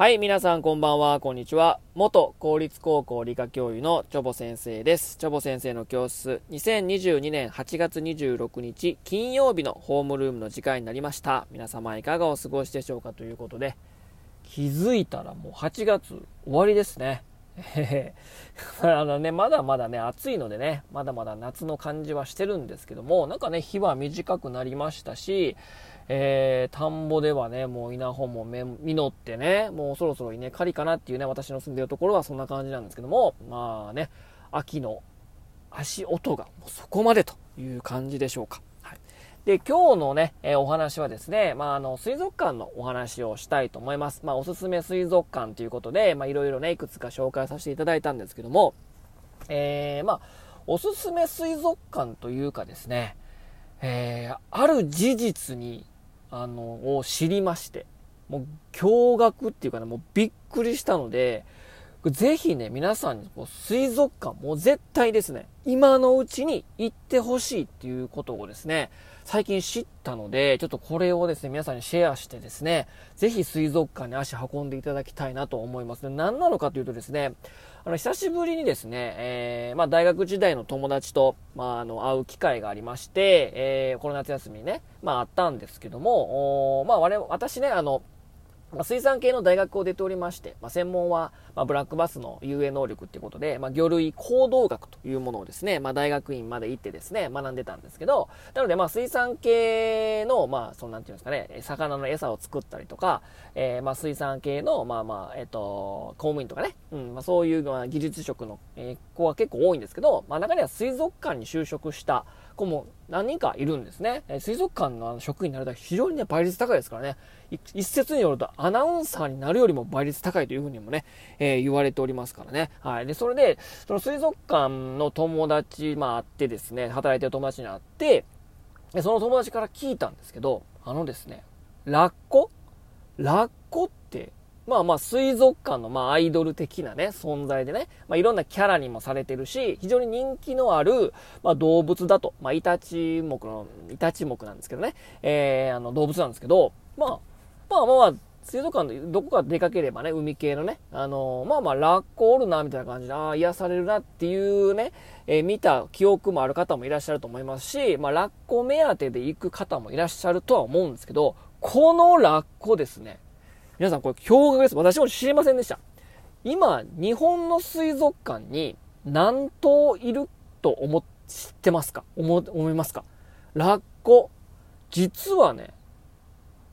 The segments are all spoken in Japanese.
はい、皆さんこんばんは、こんにちは。元公立高校理科教諭のチョボ先生です。チョボ先生の教室、2022年8月26日金曜日のホームルームの時間になりました。皆様いかがお過ごしでしょうかということで、気づいたらもう8月終わりですね。あのね、まだまだね、暑いのでね、まだまだ夏の感じはしてるんですけども、なんかね、日は短くなりましたし、えー、田んぼではね、もう稲穂も実ってね、もうそろそろ稲刈りかなっていうね、私の住んでるところはそんな感じなんですけども、まあね、秋の足音がもうそこまでという感じでしょうか。で、今日のね、えー、お話はですね、まあ、あの、水族館のお話をしたいと思います。まあ、おすすめ水族館ということで、まあ、いろいろね、いくつか紹介させていただいたんですけども、えー、まあ、おすすめ水族館というかですね、えー、ある事実にあの、を知りまして、もう驚愕っていうかね、もうびっくりしたので、ぜひね、皆さんにこう水族館、もう絶対ですね、今のうちに行ってほしいっていうことをですね、最近知ったので、ちょっとこれをですね、皆さんにシェアしてですね、ぜひ水族館に足運んでいただきたいなと思います。何なのかというとですね、あの、久しぶりにですね、えー、まあ、大学時代の友達と、まあ、あの、会う機会がありまして、えー、この夏休みにね、まあ、あったんですけども、まあ、我々、私ね、あの、ま、水産系の大学を出ておりまして、まあ、専門は、まあ、ブラックバスの遊泳能力っていうことで、まあ、魚類行動学というものをですね、まあ、大学院まで行ってですね、学んでたんですけど、なので、まあ、水産系の、まあ、そのなんていうんですかね、魚の餌を作ったりとか、えー、まあ、水産系の、まあまあ、えっ、ー、と、公務員とかね、うん、まあ、そういう、まあ、技術職の、え、子は結構多いんですけど、まあ、中には水族館に就職した、子も何人かいるんですね。水族館の職員になると非常にね、倍率高いですからね。一説によるとアナウンサーになるよりも倍率高いというふうにもね、えー、言われておりますからね。はい。で、それで、その水族館の友達、まああってですね、働いてる友達に会って、その友達から聞いたんですけど、あのですね、ラッコ？ラッコってまあまあ水族館のまあアイドル的なね、存在でね、まあいろんなキャラにもされてるし、非常に人気のある、まあ動物だと、まあイタチ目の、イタチ目なんですけどね、えー、あの動物なんですけど、まあ、まあまあ、水族館でどこか出かければね、海系のね、あのー、まあまあ、ラッコおるな、みたいな感じで、ああ、癒されるなっていうね、えー、見た記憶もある方もいらっしゃると思いますし、まあ、ラッコ目当てで行く方もいらっしゃるとは思うんですけど、このラッコですね、皆さんこれ驚愕です。私も知りませんでした。今、日本の水族館に何頭いると思っ、てますか？思、思いますか？ラッコ。実はね、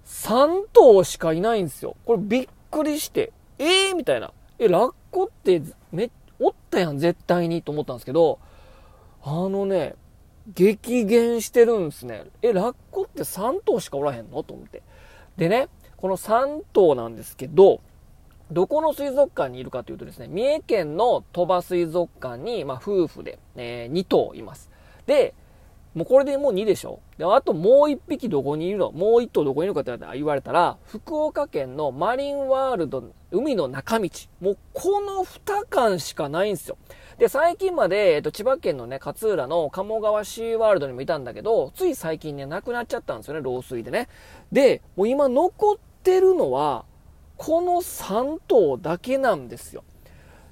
3頭しかいないんですよ。これびっくりして、えーみたいな。え、ラッコってめ、おったやん、絶対にと思ったんですけど、あのね、激減してるんですね。え、ラッコって3頭しかおらへんの？と思って。でね、この3頭なんですけど、どこの水族館にいるかというとですね、三重県の鳥羽水族館に、まあ、夫婦で、えー、2頭います。で、もうこれでもう2でしょ？で、あともう1匹どこにいるの？もう1頭どこにいるかって言われたら、福岡県のマリンワールド、海の中道。もうこの2館しかないんですよ。で、最近まで、えっと、千葉県のね、勝浦の鴨川シーワールドにもいたんだけど、つい最近ね、亡くなっちゃったんですよね、老衰でね。で、もう今残ってるのは、この3頭だけなんですよ。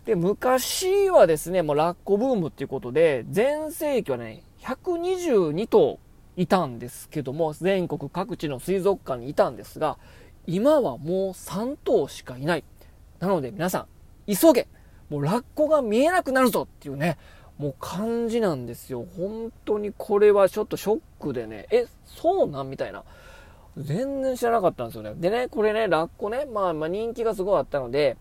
で、昔はですね、もうラッコブームっていうことで、全盛期はね、122頭いたんですけども、全国各地の水族館にいたんですが、今はもう3頭しかいない。なので皆さん、急げもうラッコが見えなくなるぞっていうね、もう感じなんですよ。本当にこれはちょっとショックでね、え、そうなん？みたいな。全然知らなかったんですよね。でね、これね、ラッコね、まあまあ人気がすごいあったので、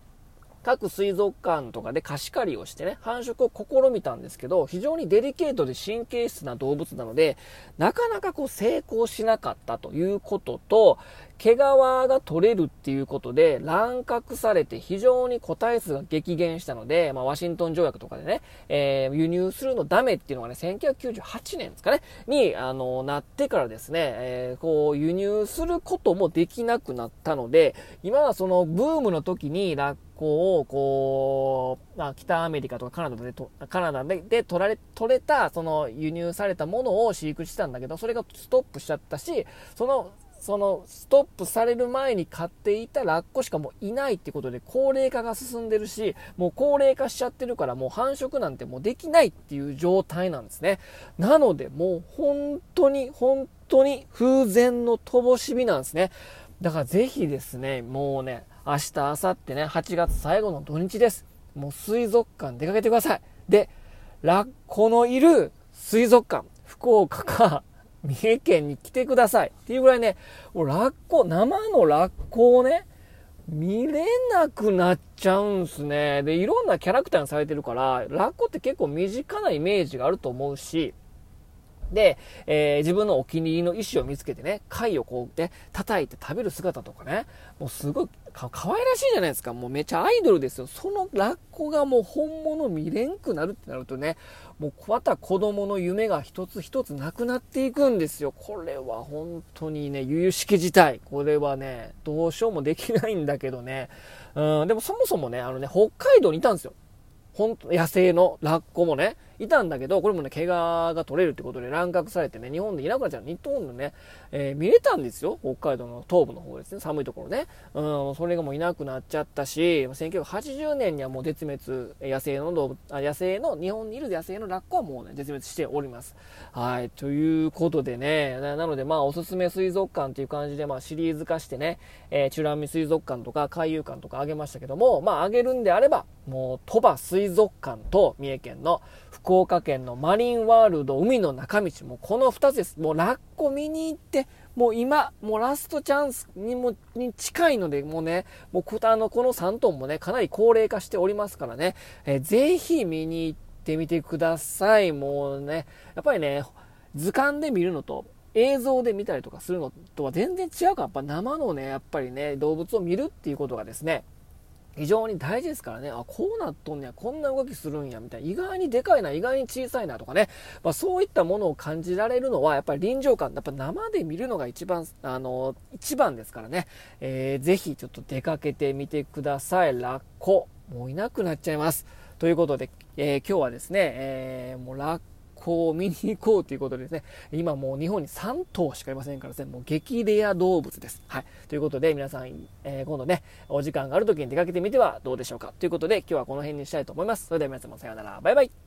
各水族館とかで貸し借りをしてね、繁殖を試みたんですけど、非常にデリケートで神経質な動物なので、なかなかこう成功しなかったということと、毛皮が取れるっていうことで乱獲されて非常に個体数が激減したので、まあ、ワシントン条約とかでね、えー、輸入するのダメっていうのがね、1998年ですかね、に、あの、なってからですね、えー、こう、輸入することもできなくなったので、今はそのブームの時にラッコを、こう、まあ、北アメリカとかカナダで、カナダでで取られ、取れた、その輸入されたものを飼育してたんだけど、それがストップしちゃったし、そのそのストップされる前に飼っていたラッコしかもういないってことで高齢化が進んでるし、もう高齢化しちゃってるからもう繁殖なんてもうできないっていう状態なんですね。なのでもう本当に本当に風前の乏し火なんですね。だからぜひですね、もうね、明日、明後日ね、8月最後の土日です。もう水族館出かけてください。で、ラッコのいる水族館、福岡か三重県に来てください。っていうぐらいね、ラッコ、生のラッコをね、見れなくなっちゃうんすね。で、いろんなキャラクターにされてるから、ラッコって結構身近なイメージがあると思うし、で、えー、自分のお気に入りの石を見つけてね、貝をこうね、叩いて食べる姿とかね、もうすごいか可愛らしいじゃないですか。もうめちゃアイドルですよ。そのラッコがもう本物見れんくなるってなるとね、もうまた子供の夢が一つ一つなくなっていくんですよ。これは本当にね、由々しき事態。これはね、どうしようもできないんだけどね。うん、でもそもそもね、あのね、北海道にいたんですよ。本当野生のラッコもね、いたんだけど、これもね、怪我が取れるってことで乱獲されてね、日本でいなくなっちゃう。日本のね、えー、見れたんですよ。北海道の東部の方ですね。寒いところね。うん、それがもういなくなっちゃったし、1980年にはもう絶滅、野生の動物、野生の、日本にいる野生のラッコはもうね、絶滅しております。はい、ということでね、なのでまあ、おすすめ水族館っていう感じで、まあ、シリーズ化してね、えー、チュラミ水族館とか海遊館とかあげましたけども、まあ、あげるんであれば、もう、鳥羽水族館と三重県の福岡県のマリンワールド海の中道、もうこの2つです。もうラッコ見に行って、もう今、もうラストチャンスにも、に近いので、もうね、もうこあの、この3トンもね、かなり高齢化しておりますからね、えー、ぜひ見に行ってみてください。もうね、やっぱりね、図鑑で見るのと、映像で見たりとかするのとは全然違うから、やっぱ生のね、やっぱりね、動物を見るっていうことがですね、非常に大事ですからね、あ、こうなっとんねや、こんな動きするんや、みたいな、意外にでかいな、意外に小さいなとかね、まあ、そういったものを感じられるのは、やっぱり臨場感、やっぱ生で見るのが一番、あの、一番ですからね、えー、ぜひちょっと出かけてみてください。ラッコ、もういなくなっちゃいます。ということで、えー、今日はですね、えー、もうラッコ、こう見に行こうということでですね、今もう日本に3頭しかいませんからですね、もう激レア動物です。はい。ということで皆さん、えー、今度ね、お時間がある時に出かけてみてはどうでしょうか。ということで今日はこの辺にしたいと思います。それでは皆様さようなら。バイバイ。